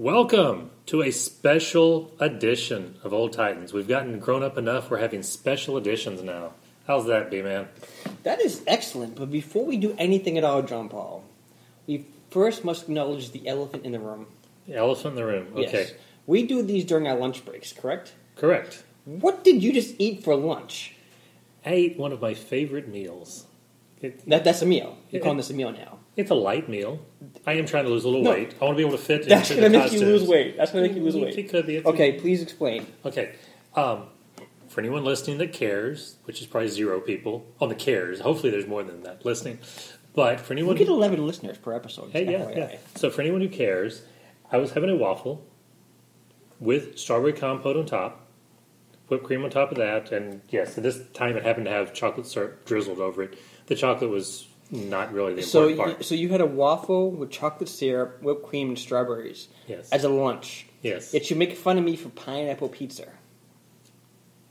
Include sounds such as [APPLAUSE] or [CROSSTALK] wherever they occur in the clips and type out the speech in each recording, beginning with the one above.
Welcome to a special edition of Old Titans. We've gotten grown up enough, we're having special editions now. How's that, B Man? That is excellent, but before we do anything at all, John Paul, we first must acknowledge the elephant in the room. The elephant in the room. Okay. Yes. We do these during our lunch breaks, correct? Correct. What did you just eat for lunch? I ate one of my favorite meals. It, That, that's a meal. You're It- calling this a meal now. it's a light meal. I am trying to lose a little No. weight. I want to be able to fit That's into going to make you lose weight. That's going to make you lose weight. It could be. Okay, please explain. Okay. Um, for anyone listening that cares, which is probably zero people on the cares, hopefully there's more than that listening. But for anyone, We get 11 listeners per episode. Hey, yeah, yeah. So for anyone who cares, I was having a waffle with strawberry compote on top, whipped cream on top of that, and yes, at this time it happened to have chocolate syrup drizzled over it. The chocolate was not really the So, important you, part. so you had a waffle with chocolate syrup, whipped cream, and strawberries Yes, as a lunch. yes, Yet you make fun of me for pineapple pizza.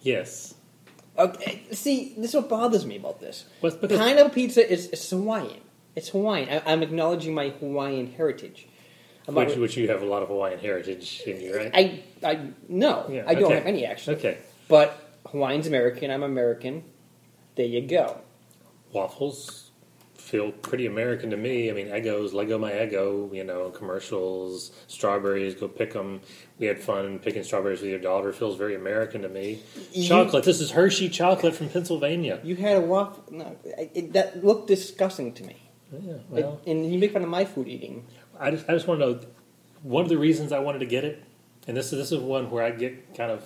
yes. Okay, see, this is what bothers me about this. It's because Pineapple pizza is it's Hawaiian. It's Hawaiian. I, I'm acknowledging my Hawaiian heritage. Which, which you have a lot of Hawaiian heritage in you, right? I, I no, Yeah, I don't okay. have any actually. Okay, But Hawaiian's American. I'm American. There you go. waffles feel pretty American to me. I mean, Eggos, Lego my Eggo, you know, commercials, strawberries, go pick them. We had fun picking strawberries with your daughter. Feels very American to me. You- Chocolate. This is Hershey chocolate from Pennsylvania. You had a waffle. No, it, it, that looked disgusting to me. Yeah, It- well, and you make fun of my food eating. I just, I just want to know one of the reasons I wanted to get it, and this is this is one where I get kind of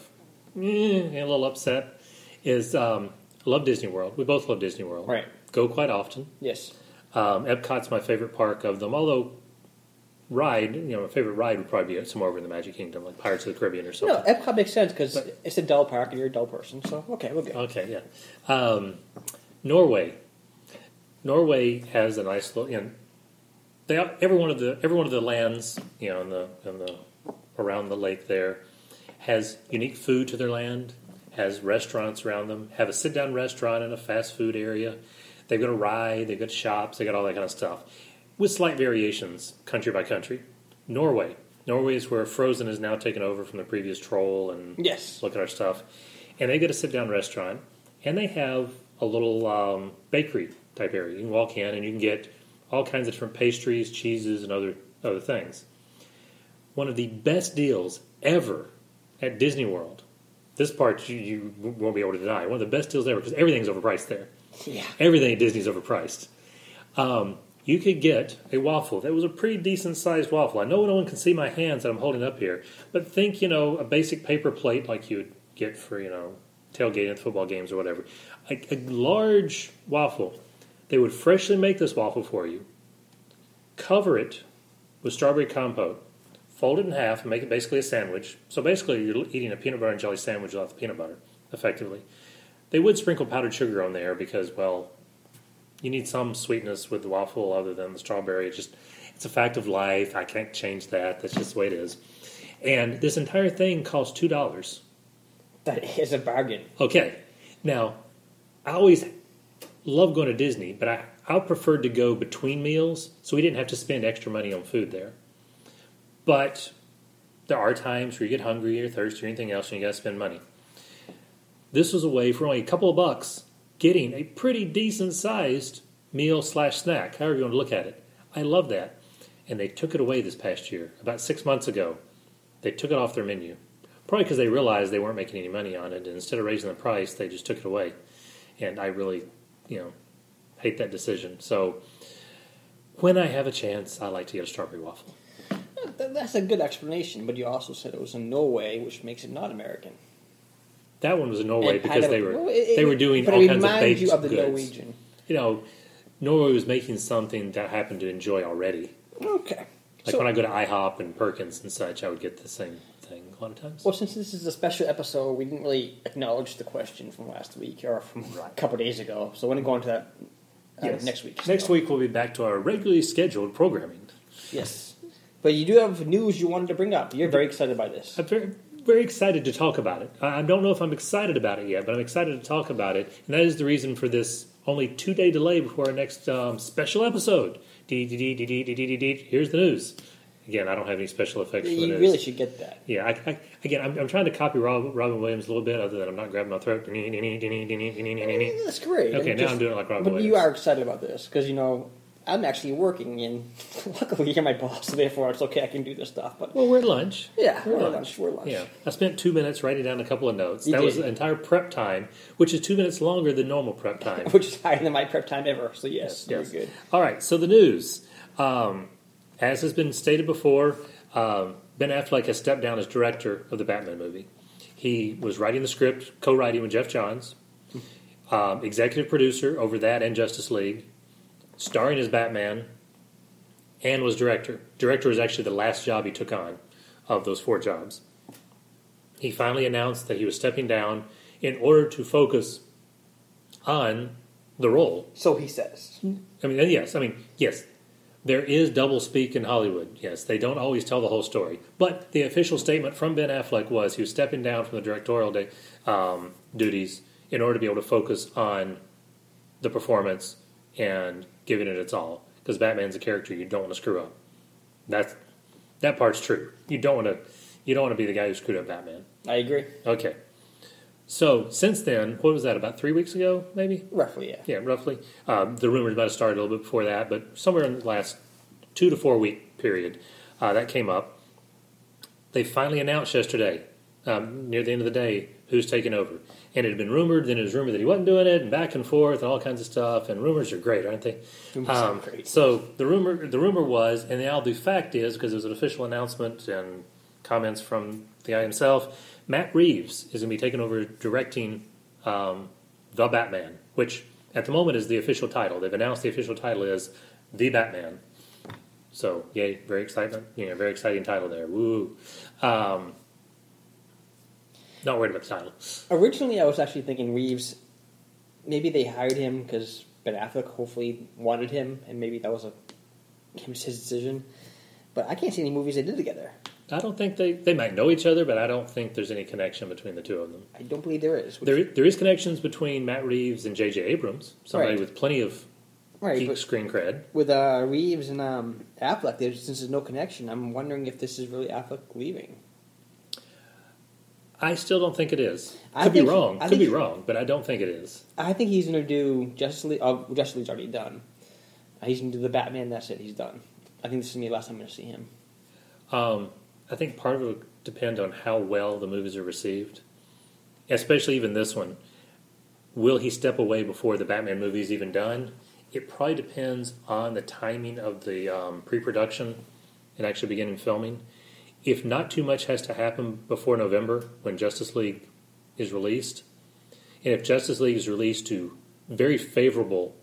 a little upset. Is um, love Disney World. We both love Disney World. Right. Go quite often. Yes. Um, Epcot's my favorite park of them. Although ride, you know, my favorite ride would probably be somewhere over in the Magic Kingdom, like Pirates of the Caribbean or something. No, Epcot makes sense because it's a dull park and you're a dull person. So okay, we're good. Okay, yeah. Um, Norway. Norway has a nice little. You know, they every one of the every one of the lands, you know, in the in the around the lake there, has unique food to their land. Has restaurants around them. Have a sit down restaurant and a fast food area. They've got a ride. They've got shops. they've got all that kind of stuff, with slight variations country by country. Norway. Norway is where Frozen is now taken over from the previous Troll and Yes. look at our stuff. And they get a sit down restaurant, and they have a little um, bakery type area. You can walk in and you can get all kinds of different pastries, cheeses, and other other things. One of the best deals ever at Disney World. This part you, you won't be able to deny. One of the best deals ever because everything's overpriced there. Yeah. Everything at Disney's overpriced. Um, you could get a waffle that was a pretty decent sized waffle. I know no one can see my hands that I'm holding up here, but think, you know, a basic paper plate like you would get for, you know, tailgating at football games or whatever. A, a large waffle. They would freshly make this waffle for you, cover it with strawberry compote, fold it in half, and make it basically a sandwich. So basically, you're eating a peanut butter and jelly sandwich without the peanut butter, effectively. They would sprinkle powdered sugar on there because, well, you need some sweetness with the waffle other than the strawberry. It's just it's a fact of life. I can't change that. That's just the way it is. And this entire thing costs two dollars. That is a bargain. Okay, now I always love going to Disney, but I I preferred to go between meals, so we didn't have to spend extra money on food there. But there are times where you get hungry or thirsty or anything else, and you got to spend money. This was a way for only a couple of bucks getting a pretty decent sized meal slash snack, however you want to look at it. I love that, and they took it away this past year, about six months ago. They took it off their menu, probably because they realized they weren't making any money on it, and instead of raising the price, they just took it away. And I really, you know, hate that decision. So when I have a chance, I like to get a strawberry waffle. Th- That's a good explanation, but you also said it was in Norway, which makes it not American. That one was in Norway And because they were well, it- they were doing all kinds of reminds baked you of the goods. Norwegian. You know, Norway was making something that I happened to enjoy already. Okay. Like So- when I go to IHOP and Perkins and such, I would get the same thing a lot of times. Well, since this is a special episode, we didn't really acknowledge the question from last week or from a couple days ago. So we're going to go into that uh, Yes. next week. Next So- week we'll be back to our regularly scheduled programming. Yes. But you do have news you wanted to bring up. You're very excited by this. I'm very, very excited to talk about it. I don't know if I'm excited about it yet, but I'm excited to talk about it. And that is the reason for this only two day delay before our next um, special episode. Here's the news. Again, I don't have any special effects for the You really should get that. Yeah, I, I, again, I'm, I'm trying to copy Rob, Robin Williams a little bit, other than I'm not grabbing my throat. That's great. Okay, now Just- I'm doing it like Robin But Williams. you are excited about this because you know I'm actually working, and [LAUGHS] luckily you're my boss, so [LAUGHS] therefore it's okay. I can do this stuff. But Well, we're at lunch. yeah, We're we're lunch. lunch. We're lunch. Yeah, I spent two minutes writing down a couple of notes. You that was the entire prep time, which is two minutes longer than normal prep [LAUGHS] time. Which is higher than my prep time ever. So yes, Yes. very good. All right, so the news. Um, as has been stated before, um, Ben Affleck has stepped down as director of the Batman movie. He was writing the script, co writing with Geoff Johns, um, executive producer over that and Justice League, starring as Batman, and was director. Director was actually the last job he took on of those four jobs. He finally announced that he was stepping down in order to focus on the role So he says. I mean, yes, I mean, yes, there is double speak in Hollywood. Yes, they don't always tell the whole story. But the official statement from Ben Affleck was he was stepping down from the directorial day, um, duties in order to be able to focus on the performance and giving it its all. Because Batman's a character you don't want to screw up. That's that part's true. You don't want to. You don't want to be the guy who screwed up Batman. I agree. Okay. So since then, what was that? About three weeks ago, maybe. Roughly, yeah. Yeah, roughly. Um, the rumors might have started a little bit before that, but somewhere in the last two to four week period, uh, that came up. They finally announced yesterday, um, near the end of the day, who's taking over. And it had been rumored, then it was rumored that he wasn't doing it, and back and forth, and all kinds of stuff. And rumors are great, aren't they? Um, great. So the rumor, the rumor was, and now the fact is, because it was an official announcement and comments from the guy himself, Matt Reeves is going to be taking over directing um, the Batman, which at the moment is the official title. They've announced the official title is the Batman. So yay, very excitement, you know, very exciting title there. Woo! Um, not worried about the title. Originally, I was actually thinking Reeves. Maybe they hired him because Ben Affleck hopefully wanted him, and maybe that was a his his decision. But I can't see any movies they did together. I don't think they they might know each other, but I don't think there's any connection between the two of them. I don't believe there is. There, there is connections between Matt Reeves and J.J. Abrams, somebody Right. with plenty of right, screen cred. with uh, Reeves and um, Affleck, there's, since there's no connection, I'm wondering if this is really Affleck leaving. I still don't think it is. I Could be wrong. I Could be wrong, but I don't think it is. I think he's going to do Justice League. Oh, Justice League's already done. Uh, he's going to do the Batman. That's it. He's done. I think this is going to be the last time I'm going to see him. Um, I think part of it will depend on how well the movies are received, especially even this one. Will he step away before the Batman movie is even done? It probably depends on the timing of the um, pre-production and actually beginning filming. If not too much has to happen before November when Justice League is released, and if Justice League is released to very favorable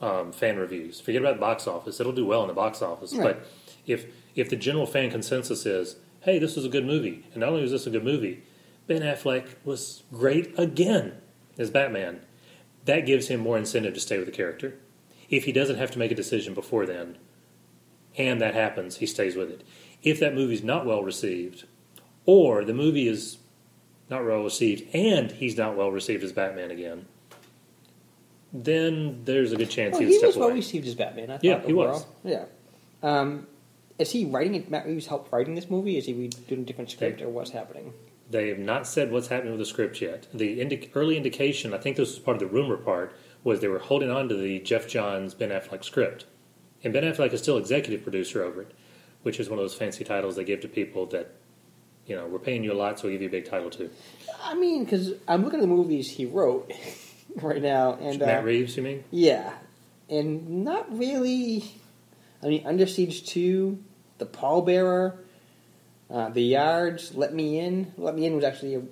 um, fan reviews, forget about box office; it'll do well in the box office. Right. But if if the general fan consensus is, "Hey, this was a good movie," and not only was this a good movie, Ben Affleck was great again as Batman, that gives him more incentive to stay with the character. If he doesn't have to make a decision before then, and that happens, he stays with it. If that movie's not well received, or the movie is not well received and he's not well received as Batman again, then there's a good chance Well, he he would step was well away. received as Batman. I thought Yeah, he was. Yeah. Um, is he writing it? Matt Reeves helped writing this movie? Is he doing a different script, or what's happening? They have not said what's happening with the script yet. The indi- early indication, I think this was part of the rumor part, was they were holding on to the Geoff Johns Ben Affleck script. And Ben Affleck is still executive producer over it, which is one of those fancy titles they give to people that, you know, we're paying you a lot, so we'll give you a big title too. I mean, because I'm looking at the movies he wrote [LAUGHS] right now, and uh, Matt Reeves, you mean? yeah, and not really. I mean, Under Siege Two, The Pallbearer, uh, The Yards, Let Me In. Let Me In was actually a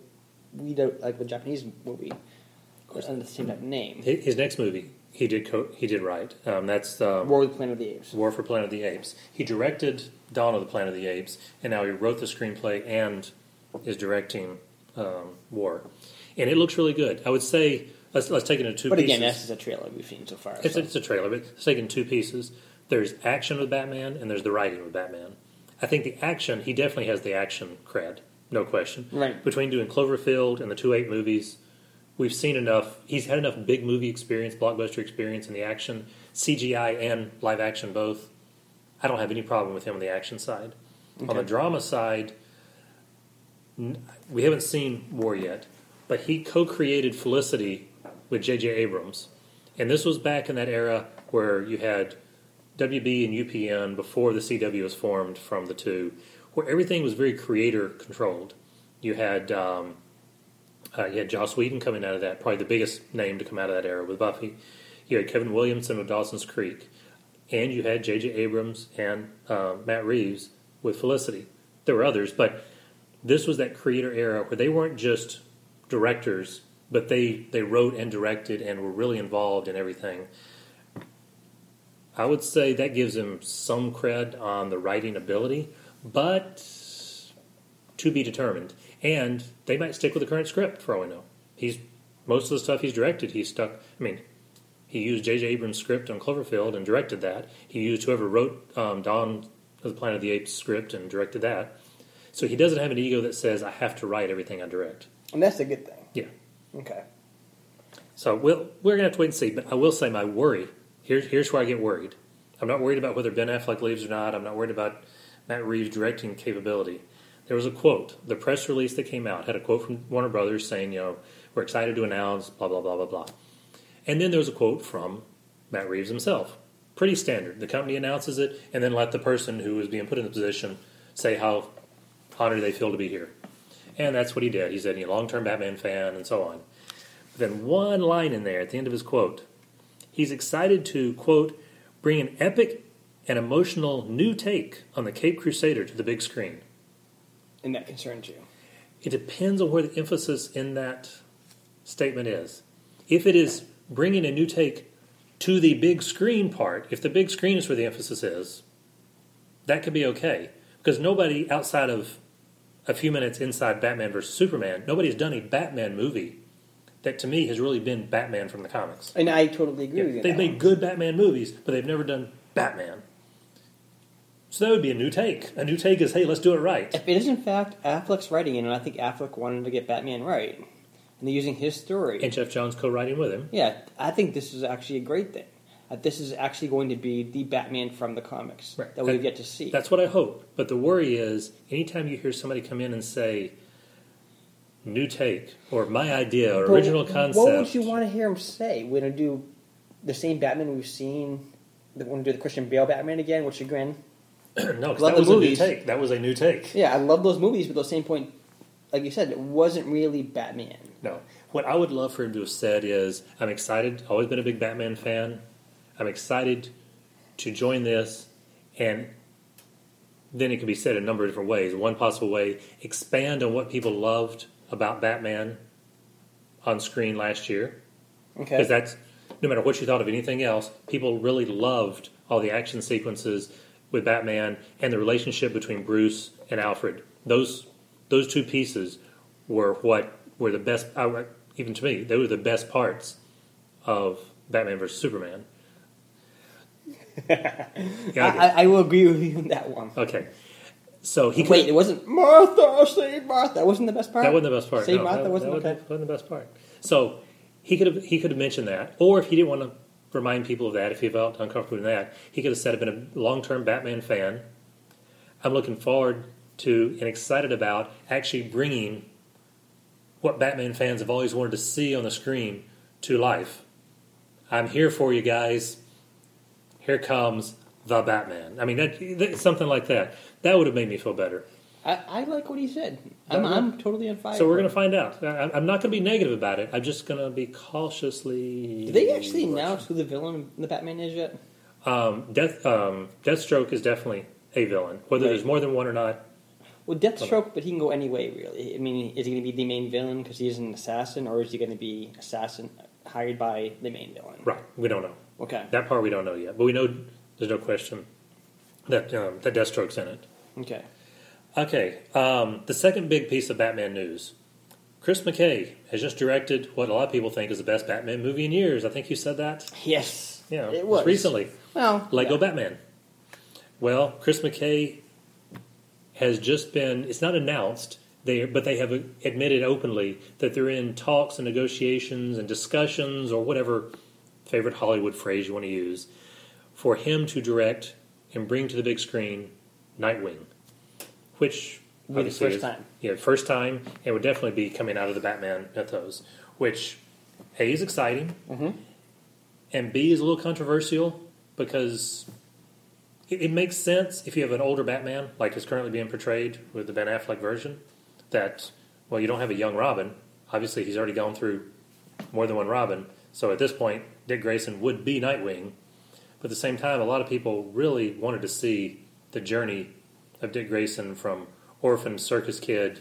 out like a Japanese movie. of course, under the same type of name. His next movie, he did co- he did write. Um, that's um, War with the Planet of the Apes. War for Planet of the Apes. He directed Dawn of the Planet of the Apes, and now he wrote the screenplay and is directing um, War. And it looks really good. I would say let's let's take it into two But pieces. again, that's just a trailer we've seen so far. it's, so. a, it's a trailer, but it's taken in two pieces. There's action with Batman, and there's the writing with Batman. I think the action, he definitely has the action cred, no question. Right. Between doing Cloverfield and the two eight movies, we've seen enough. He's had enough big movie experience, blockbuster experience in the action, CGI and live action both. I don't have any problem with him on the action side. On the drama side, we haven't seen War yet, but he co-created Felicity with J.J. Abrams, and this was back in that era where you had WB and UPN before the CW was formed from the two, where everything was very creator controlled. You had um, uh, you had Joss Whedon coming out of that, probably the biggest name to come out of that era with Buffy. You had Kevin Williamson with Dawson's Creek, and you had J.J. Abrams and uh, Matt Reeves with Felicity. There were others, but this was that creator era where they weren't just directors, but they they wrote and directed and were really involved in everything. I would say that gives him some cred on the writing ability, but to be determined. And they might stick with the current script for all we know. He's most of the stuff he's directed, he's stuck. I mean, he used J.J. Abrams' script on Cloverfield and directed that. He used whoever wrote um, Dawn of the Planet of the Apes script and directed that. So he doesn't have an ego that says I have to write everything I direct. And that's a good thing. Yeah. Okay. So we'll, we're going to have to wait and see. But I will say my worry here's here's where I get worried. I'm not worried about whether Ben Affleck leaves or not. I'm not worried about Matt Reeves' directing capability. There was a quote. The press release that came out had a quote from Warner Brothers saying, you know, we're excited to announce blah blah blah blah blah. And then there was a quote from Matt Reeves himself. Pretty standard. The company announces it and then let the person who is being put in the position say how honored they feel to be here. And that's what he did. He said, "He's a long-term Batman fan," and so on. But Then one line in there at the end of his quote. He's excited to quote bring an epic and emotional new take on the Cape Crusader to the big screen. And that concerns you. It depends on where the emphasis in that statement is. If it is bringing a new take to the big screen part, if the big screen is where the emphasis is, that could be okay. Because nobody outside of a few minutes inside Batman versus Superman, nobody's done a Batman movie that to me has really been Batman from the comics. And I totally agree Yeah, with you. they've made good Batman movies, but they've never done Batman. So that would be a new take. A new take is, hey, let's do it right. If it is in fact Affleck's writing it, and I think Affleck wanted to get Batman right, and they're using his story, And Geoff Johns co-writing with him. yeah, I think this is actually a great thing. That this is actually going to be the Batman from the comics Right. that we've yet to see. That's what I hope. But the worry is, anytime you hear somebody come in and say, "New take" or "My idea" or But "Original concept," What would you want to hear him say? We're going to do the same Batman we've seen. We're going to do the Christian Bale Batman again with chagrin. [CLEARS THROAT] no, that was a new take. That was a new take. Yeah, I love those movies, but at the same point, like you said, it wasn't really Batman. No. What I would love for him to have said is, I'm excited, always been a big Batman fan. I'm excited to join this. And then it can be said in a number of different ways. One possible way, expand on what people loved about Batman on screen last year. Okay. Because that's, no matter what you thought of anything else, people really loved all the action sequences with Batman and the relationship between Bruce and Alfred. Those those two pieces were what were the best. I Even to me, they were the best parts of Batman versus Superman. [LAUGHS] yeah, I, I I, will agree with you on that one. okay. So he Wait, it wasn't Martha, save Martha. That wasn't the best part? that wasn't the best part. Save no, Martha that, wasn't that okay. wasn't the best part. So he could have he could have mentioned that, or if he didn't want to remind people of that, if he felt uncomfortable in that, he could have said, "I've been a long term Batman fan. I'm looking forward to and excited about actually bringing what Batman fans have always wanted to see on the screen to life. I'm here for you guys. Here comes the Batman. I mean, that, that something like that. That would have made me feel better. I, I like what he said. I'm, I'm totally on fire. So we're going to find out. I, I'm not going to be negative about it. I'm just going to be cautiously. Did they actually announce who the villain in the Batman is yet? Um, Death, um, Deathstroke is definitely a villain. Whether Right. there's more than one or not, Well, Deathstroke, but he can go any way, really. I mean, is he going to be the main villain because he's an assassin, or is he going to be assassin hired by the main villain? right? We don't know. Okay. That part we don't know yet. But we know there's no question that um, that Deathstroke's in it. Okay. Okay. Um, the second big piece of Batman news: Chris McKay has just directed what a lot of people think is the best Batman movie in years. I think you said that. Yes. Yeah, it was recently. Well, Lego yeah. Batman. Well, Chris McKay has just been, it's not announced, they, but they have admitted openly that they're in talks and negotiations and discussions or whatever favorite Hollywood phrase you want to use for him to direct and bring to the big screen Nightwing, which Would be the first is- time. Yeah, first time, and would definitely be coming out of the Batman mythos, which A is exciting, Mhm. and B is a little controversial because it, it makes sense if you have an older Batman, like is currently being portrayed with the Ben Affleck version, that, well, you don't have a young Robin. Obviously, he's already gone through more than one Robin. So at this point, Dick Grayson would be Nightwing. But at the same time, a lot of people really wanted to see the journey of Dick Grayson from orphan circus kid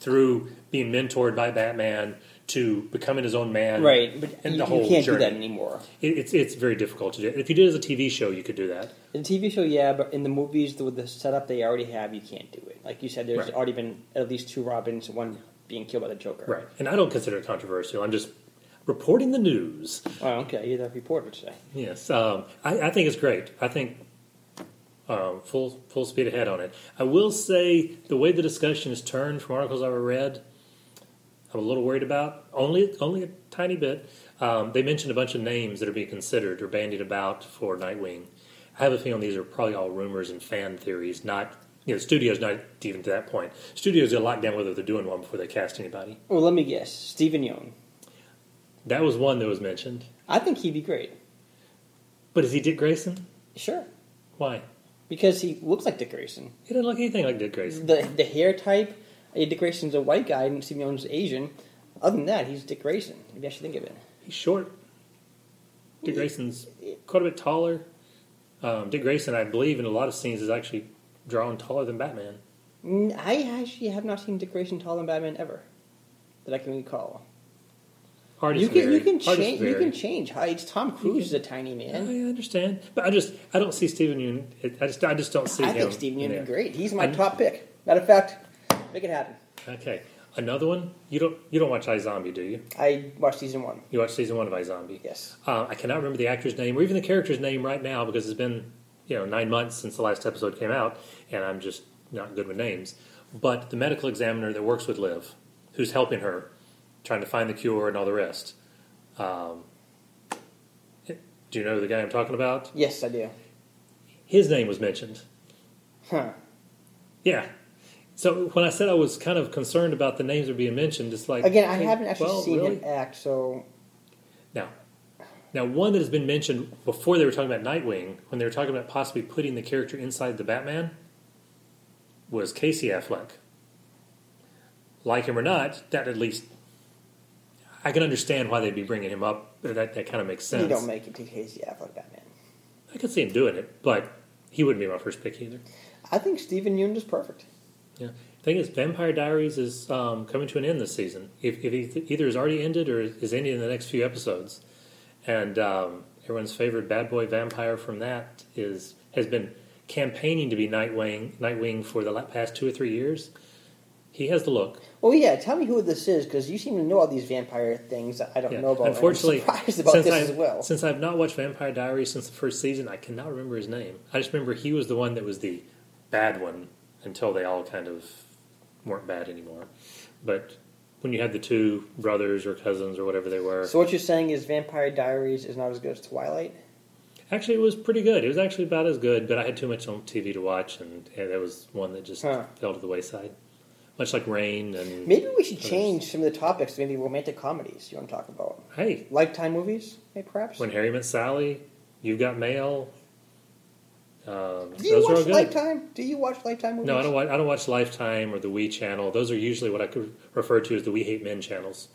through being mentored by Batman to becoming his own man. Right, but and you, the you whole can't journey. do that anymore. It, it's it's very difficult to do. If you did it as a TV show, you could do that. In the TV show, yeah, but in the movies, with the setup they already have, you can't do it. Like you said, there's Right. already been at least two Robins, one being killed by the Joker. Right. And I don't consider it controversial. I'm just reporting the news. Oh, okay. You're the reporter today. Yes, um, I, I think it's great. I think um, full full speed ahead on it. I will say the way the discussion is turned from articles I've read, I'm a little worried about. Only only a tiny bit. Um, they mentioned a bunch of names that are being considered or bandied about for Nightwing. I have a feeling these are probably all rumors and fan theories. Not you know, studios not even to that point. Studios are locked down whether they're doing one before they cast anybody. Well, let me guess. Steven Yeun. That was one that was mentioned. I think he'd be great. But is he Dick Grayson? Sure. Why? Because he looks like Dick Grayson. He doesn't look anything like Dick Grayson. The the hair type, uh, Dick Grayson's a white guy and Yeun's Asian. Other than that, he's Dick Grayson. Maybe I should think of it. He's short. Dick Grayson's quite a bit taller. Um, Dick Grayson, I believe, in a lot of scenes is actually drawn taller than Batman. I actually have not seen Dick Grayson taller than Batman ever, that I can recall. You can you can change you can change heights. Tom Cruise is a tiny man. I understand, but I just I don't see Steven Yeun. I just I just don't see I him. think Steven Yeun would be great. He's my I- top pick. Matter of fact, make it happen. Okay, another one. You don't you don't watch iZombie, do you? I watched season one. You watch season one of iZombie. Yes. Uh, I cannot remember the actor's name or even the character's name right now because it's been you know nine months since the last episode came out, and I'm just not good with names. But the medical examiner that works with Liv, who's helping her, trying to find the cure and all the rest. Um, do you know the guy I'm talking about? Yes, I do. His name was mentioned. Huh. Yeah. So when I said I was kind of concerned about the names that are being mentioned, it's like Again, I hey, haven't actually well, seen really? him act, so Now, now one that has been mentioned before they were talking about Nightwing, when they were talking about possibly putting the character inside the Batman, was Casey Affleck. Like him or not, that at least I can understand why they'd be bringing him up. That that kind of makes sense. you don't make it to Casey Affleck Batman. I could see him doing it, but he wouldn't be my first pick either. I think Steven Yeun is perfect. Yeah. Thing is, Vampire Diaries is um, coming to an end this season. If, if it either is already ended or is ending in the next few episodes, and um, everyone's favorite bad boy vampire from that is has been campaigning to be Nightwing, Nightwing for the past two or three years. He has the look. Oh yeah, tell me who this is because you seem to know all these vampire things that I don't Yeah. know about. Unfortunately, I'm surprised about since this I've, as well. since I've not watched Vampire Diaries since the first season, I cannot remember his name. I just remember he was the one that was the bad one until they all kind of weren't bad anymore. But when you had the two brothers or cousins or whatever they were, So what you're saying is Vampire Diaries is not as good as Twilight? actually it was pretty good. It was actually about as good, but I had too much on TV to watch, and, and there was one that just Huh. fell to the wayside. Much like Rain and Maybe we should change some of the topics. to Maybe romantic comedies you want to talk about. hey, Lifetime movies, maybe perhaps. when Harry met Sally, You've Got Mail. Um, Do you watch. Lifetime? Do you watch Lifetime movies? No, I don't watch. I don't watch Lifetime or the We channel. Those are usually what I could refer to as the We Hate Men channels.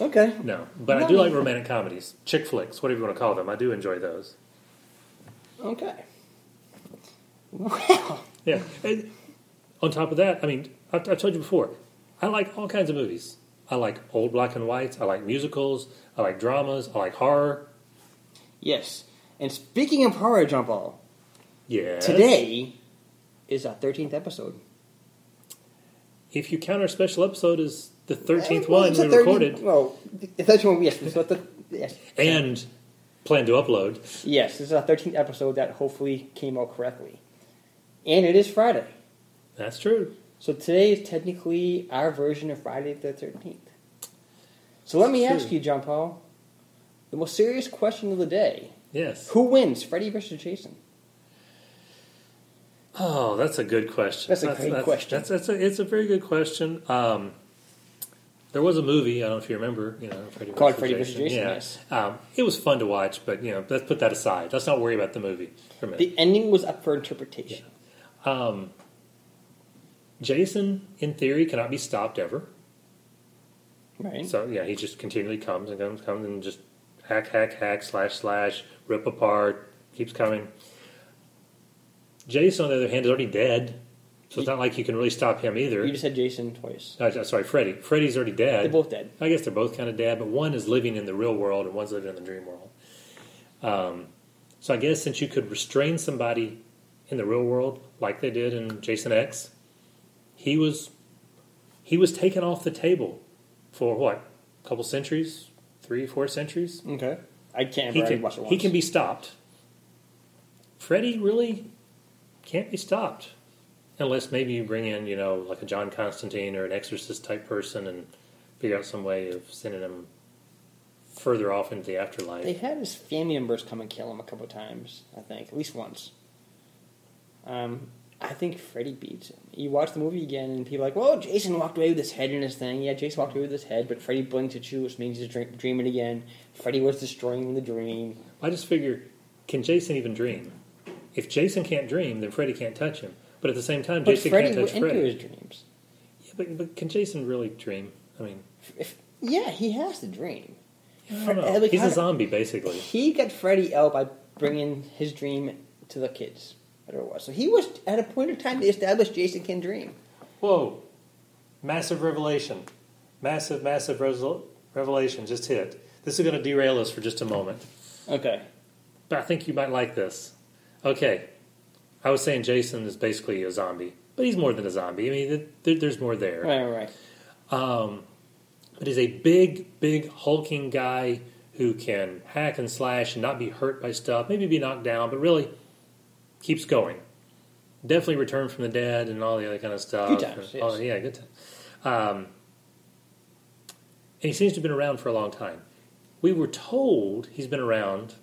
Okay. No, but I do like romantic comedies, chick flicks, whatever you want to call them. I do enjoy those. Okay. [LAUGHS] Well, Yeah. And on top of that, I mean, I've, I've told you before, I like all kinds of movies. I like old black and whites. I like musicals. I like dramas. I like horror. yes. And speaking of horror, John Paul, Yeah. today is our 13th episode. if you count our special episode as the thirteenth Eh, well, one we 30 recorded Well, the 13th one, yes. So the, yes. and plan to upload, Yes, this is our 13th episode that hopefully came out correctly. And it is Friday. That's true. So today is technically our version of Friday the 13th. So let me ask you, John Paul, the most serious question of the day. Yes. Who wins, Freddy versus Jason? Oh, that's a good question. That's a great question. That's, that's a, it's a very good question. Um, there was a movie. I don't know if you remember. You know, Freddy Called versus Freddy versus Jason, Yeah. yes. Um, it was fun to watch, but you know, let's put that aside. Let's not worry about the movie for a minute. The ending was up for interpretation. Um, Jason, in theory, cannot be stopped ever. Right. So yeah, he just continually comes and comes, comes and just hack, hack, hack, slash, slash, rip apart, keeps coming. Jason, on the other hand, is already dead, so it's not like you can really stop him either. you just said Jason twice. Uh, sorry, Freddy. Freddy's already dead. They're both dead. I guess they're both kind of dead, but one is living in the real world and one's living in the dream world. Um, so I guess since you could restrain somebody in the real world, like they did in Jason X, he was he was taken off the table for what? A couple centuries, three, four centuries. Okay. I can't He can watched it once. he can be stopped. Freddy really can't be stopped unless maybe you bring in you know like a John Constantine or an exorcist type person and figure out some way of sending him further off into the afterlife. They had his family members come and kill him a couple times, I think, at least once. Um, I think Freddy beats him. You watch the movie again, and people are like, "Well, Jason walked away with his head in his thing." Yeah, Jason walked away with his head, but Freddy blinked at you, which means he's dream- dreaming again. Freddy was destroying the dream. I just figure, can Jason even dream? If Jason can't dream, then Freddy can't touch him. But at the same time, But Jason Freddy can't went touch into his dreams. Yeah, but, but can Jason really dream? I mean, If, yeah, he has to dream. I don't know. like, He's a zombie, basically. He got Freddy out by bringing his dream to the kids, whatever it was. So he was at a point in time they established Jason can dream. Whoa. Massive revelation. Massive, massive resol- revelation just hit. This is going to derail us for just a moment. Okay. But I think you might like this. Okay. I was saying Jason is basically a zombie, but he's more than a zombie. I mean, there, there's more there. Right, right, right. Um, but he's a big, big hulking guy who can hack and slash and not be hurt by stuff, maybe be knocked down, but really keeps going. Definitely returned from the dead and all the other kind of stuff. Good times, And- oh, yes. yeah, good time. Um, and he seems to have been around for a long time. We were told he's been around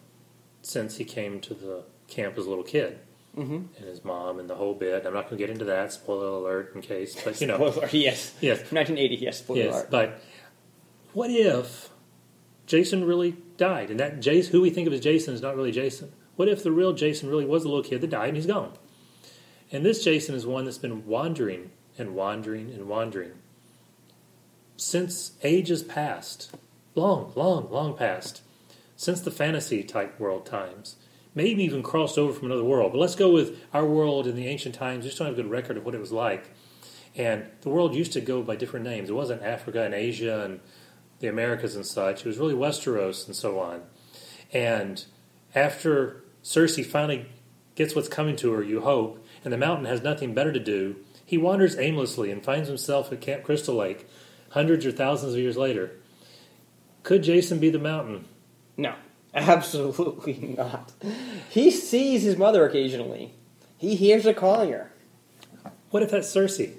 since he came to the camp as a little kid. Mm-hmm. And his mom and the whole bit. I'm not going to get into that. Spoiler alert, in case. But you know, [LAUGHS] Spoiler yes. yes, 1980, yes, spoiler Yes, alert. but what if Jason really died, and that Jason, who we think of as Jason, is not really Jason? What if the real Jason really was the little kid that died and he's gone? And this Jason is one that's been wandering and wandering and wandering since ages past, long, long, long past, since the fantasy type world times. Maybe even crossed over from another world. But let's go with our world in the ancient times. We just don't have a good record of what it was like. And the world used to go by different names. It wasn't Africa and Asia and the Americas and such. It was really Westeros and so on. And after Cersei finally gets what's coming to her, you hope, and the mountain has nothing better to do, he wanders aimlessly and finds himself at Camp Crystal Lake hundreds or thousands of years later. Could Jason be the mountain? No, [LAUGHS] absolutely not. He sees his mother occasionally. He hears her calling her. What if that's Cersei?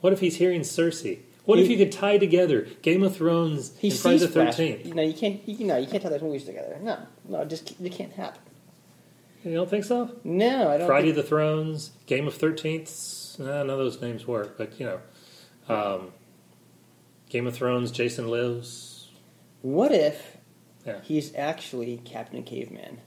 What if he's hearing Cersei? What if you could tie together Game of Thrones He and Friday the Thirteenth? No, you can't. You, no, you can't tie those movies together. No, no, it just it can't happen. You don't think so? No, I don't. Friday think, the Thrones, Game of Thirteenth. Uh, none of those names work, but you know, um, Game of Thrones. Jason lives. what if Yeah. he's actually Captain Caveman?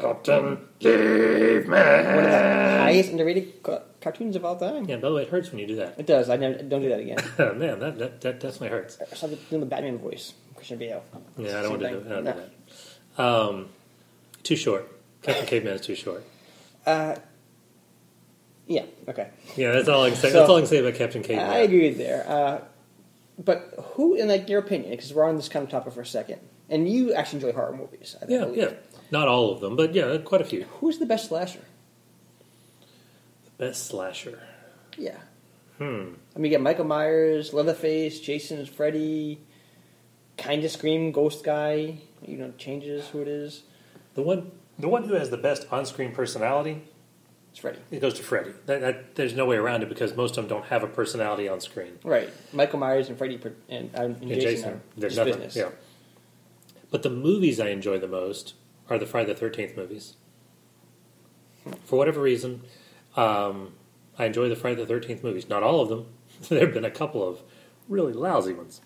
Captain One of the highest underrated ca- cartoons of all time. Yeah. By the way, it hurts when you do that. It does. I never don't do that again. [LAUGHS] Man, that, that that definitely hurts. I started doing the Batman voice, Christian Bale. Yeah, I don't want to do. I don't do that. Um, too short. Captain Caveman is too short. Uh, yeah. Okay. Yeah, that's all I can say. So- that's all I can say about Captain Caveman. I agree with there. Uh, but who, in like your opinion, because we're on this kind of topic for a second, and you actually enjoy horror movies. I Yeah, believe. yeah. Not all of them, but yeah, quite a few. Who's the best slasher? The best slasher. Yeah. Hmm. I mean, you got Michael Myers, Leatherface, Jason, Freddy, kind of Scream, Ghost Guy. You know, changes who it is. The one, the one who has the best on-screen personality, It's Freddy. it goes to Freddy. That, that, there's no way around it because most of them don't have a personality on screen. Right. Michael Myers and Freddy per- and, and And Jason, there's nothing. business. Yeah. But the movies I enjoy the most are the Friday the Thirteenth movies. for whatever reason, um, I enjoy the Friday the Thirteenth movies. Not all of them. [LAUGHS] there have been a couple of really lousy ones.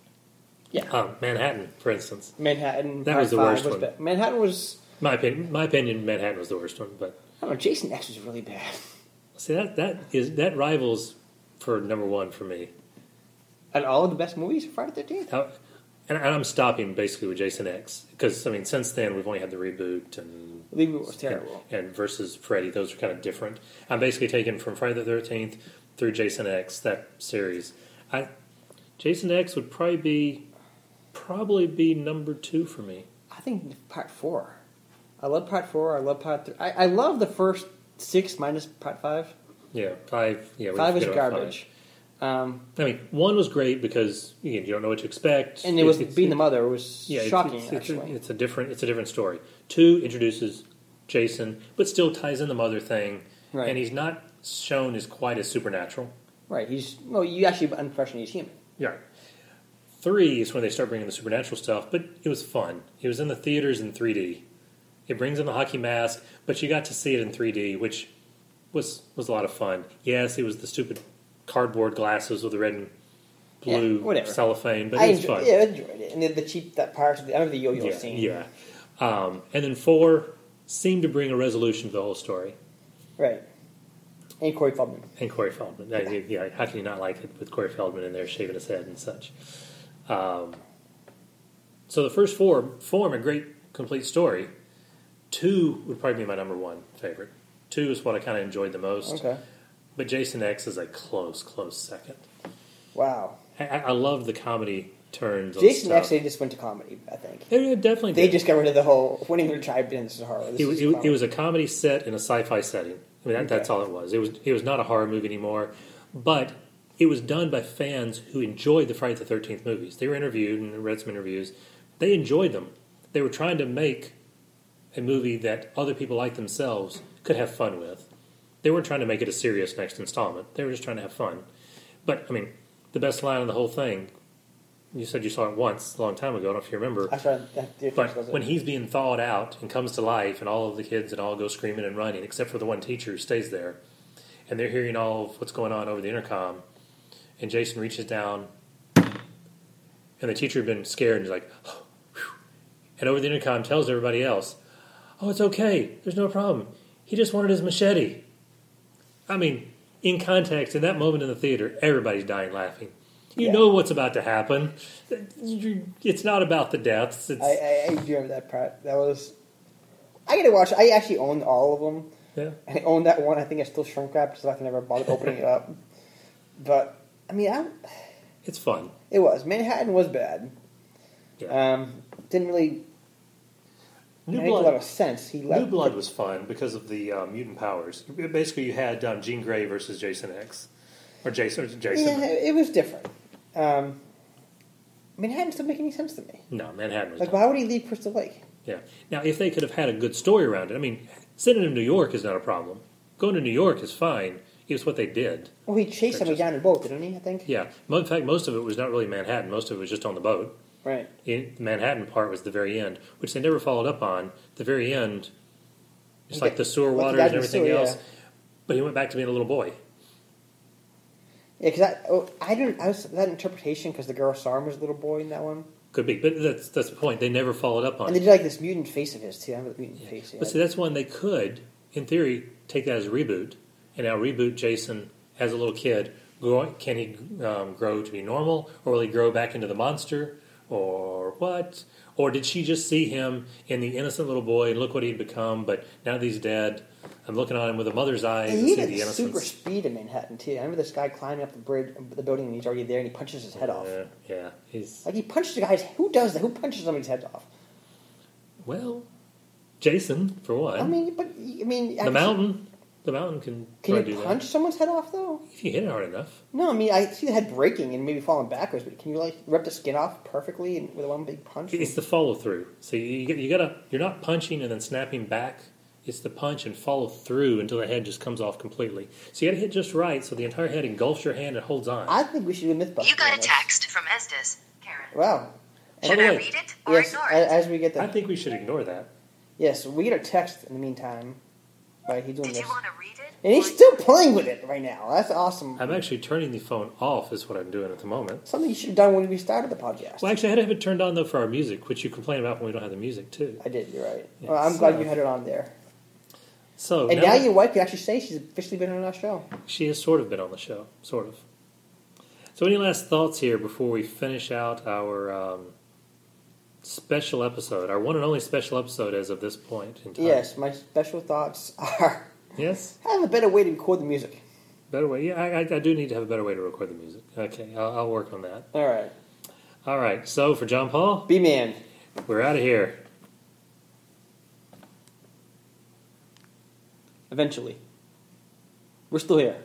Yeah. Um, Manhattan, for instance. Manhattan. That was the worst one. bad. Manhattan was. My opinion, my opinion, Manhattan was the worst one. But I don't know. Jason X was really bad. [LAUGHS] see that that is that rivals for number one for me. And all of the best movies of Friday the Thirteenth. And, I'm stopping basically with Jason X because I mean since then we've only had the reboot and Reboot was terrible. and, and versus Freddy. Those are kind of different. I'm basically taking from Friday the Thirteenth through Jason X that series. I Jason X would probably be probably be number two for me. I think Part Four. I love Part Four. I love Part Three. I, I love the first six minus Part Five. Yeah, five. Yeah, Five is garbage. Um. I mean, one was great because again, you don't know what to expect, and it was It's- being the mother was yeah, shocking. It's, it's, actually, a, it's a different. It's a different story. Two introduces Jason, but still ties in the mother thing, Right. and he's not shown as quite as supernatural. right? He's well. You actually unquestion he's human. Yeah. Three is when they start bringing the supernatural stuff, but it was fun. It was in the theaters in 3D. It brings in the hockey mask, but you got to see it in 3D, which was was a lot of fun. Yes, it was the stupid cardboard glasses with the red and blue Yeah, whatever. cellophane, but I it was enjoyed, fun. yeah, I enjoyed it, and the, the cheap that part of the I remember the yo-yo yeah, scene. yeah. Um, and then four seemed to bring a resolution to the whole story. right. And Corey Feldman. And Corey Feldman. Mean, yeah, how can you not like it with Corey Feldman in there shaving his head and such? Um, so the first four form a great complete story. Two would probably be my number one favorite. Two is what I kind of enjoyed the most. Okay. But Jason X is a close, close second. Wow. I, I love the comedy turns. on Jason. X they just went to comedy. I think They definitely they did. just got rid of the whole. When even tried in this horror. This It, was- it, it was a comedy set in a sci-fi setting. I mean, that, that's all it was. It was it was not a horror movie anymore, but it was done by fans who enjoyed the Friday the Thirteenth movies. They were interviewed and read some interviews. They enjoyed them. They were trying to make a movie that other people like themselves could have fun with. They weren't trying to make it a serious next installment. They were just trying to have fun. But I mean, the best line of the whole thing. You said you saw it once a long time ago. I don't know if you remember. I tried. The But when he's being thawed out and comes to life, and all of the kids and all go screaming and running, except for the one teacher who stays there, and they're hearing all of what's going on over the intercom, and Jason reaches down, and the teacher had been scared and he's like, "Oh, and over the intercom tells everybody else, "Oh, it's okay. There's no problem. He just wanted his machete." I mean, in context, in that moment in the theater, everybody's dying laughing. You Yeah. know what's about to happen. It's not about the deaths. It's, I, I, I do remember that part. That was. I gotta watch. I actually own all of them. yeah. I own that one. I think I still shrink wrapped, so I can never bother opening it up. But I mean, I, It's fun. it was Manhattan was bad. Yeah. Um, didn't really New make a lot of Blood. sense. He New. Blood was fun because of the uh, mutant powers. Basically, you had um, Jean Grey versus Jason X, or Jason. Or Jason. Yeah, it was different. Um, Manhattan doesn't make any sense to me. No, Manhattan was. Like, dumb. why would he leave Crystal Lake? Yeah. Now, if they could have had a good story around it, I mean, sitting in New York is not a problem. Going to New York is fine. It's what they did. Well, he chased somebody down in a boat, didn't he? I think. Yeah. In fact, most of it was not really Manhattan. Most of it was just on the boat. Right. The Manhattan part was the very end, which they never followed up on. The very end, it's Okay. like the sewer Like the waters guy and everything sewer, else. yeah. But he went back to being a little boy. Yeah, because I, oh, I didn't. I was that interpretation because the girl saw him as a little boy in that one, Could be, but that's that's the point. They never followed up on and they did like this mutant face of his too. I remember the mutant face. But see, that's one they could, in theory, take that as a reboot, and now reboot Jason as a little kid. Grow, can he um, grow to be normal, or will he grow back into the monster, or what? Or did she just see him in the innocent little boy and look what he'd become? But now that he's dead, I'm looking on him with a mother's eyes And and he see had the super speed in Manhattan too. I remember this guy climbing up the bridge, the building, and he's already there, and he punches his head off. Yeah, yeah, he's Like he punches the guy's. Who does that? Who punches somebody's head off? well, Jason for one. I mean, but I mean, I the can- mountain, the mountain can, Can you do punch someone's head off though? if you hit it hard enough. No, I mean I see the head breaking and maybe falling backwards, but can you like rip the skin off perfectly and with one big punch? It's the follow through. So you, you, you gotta you're not punching and then snapping back. It's the punch and follow through until the head just comes off completely. So you gotta hit just right so the entire head engulfs your hand and holds on. I think we should do a MythBusters. You got a text from Estes, Karen. Wow. Should the I way, read it or yes, ignore it? as we get I think we should ignore that. yes, we get a text in the meantime. Right, he's doing Did this. you want to read it? And he's still playing with it right now. That's awesome. I'm actually turning the phone off, is what I'm doing at the moment. Something you should have done when we started the podcast. Well, actually, I had to have it turned on though for our music, which you complain about when we don't have the music too. I did. You're right. Yeah, well, I'm so- glad you had it on there. So And now your wife can actually say she's officially been on our show. she has sort of been on the show, sort of. So, any last thoughts here before we finish out our um, special episode, our one and only special episode as of this point in time? Yes, my special thoughts are Yes. [LAUGHS] have a better way to record the music. Better way. Yeah, I, I- I do need to have a better way to record the music. Okay, I'll, I'll work on that. All right, All right. So for John Paul, B man. we're out of here. Eventually, we're still here.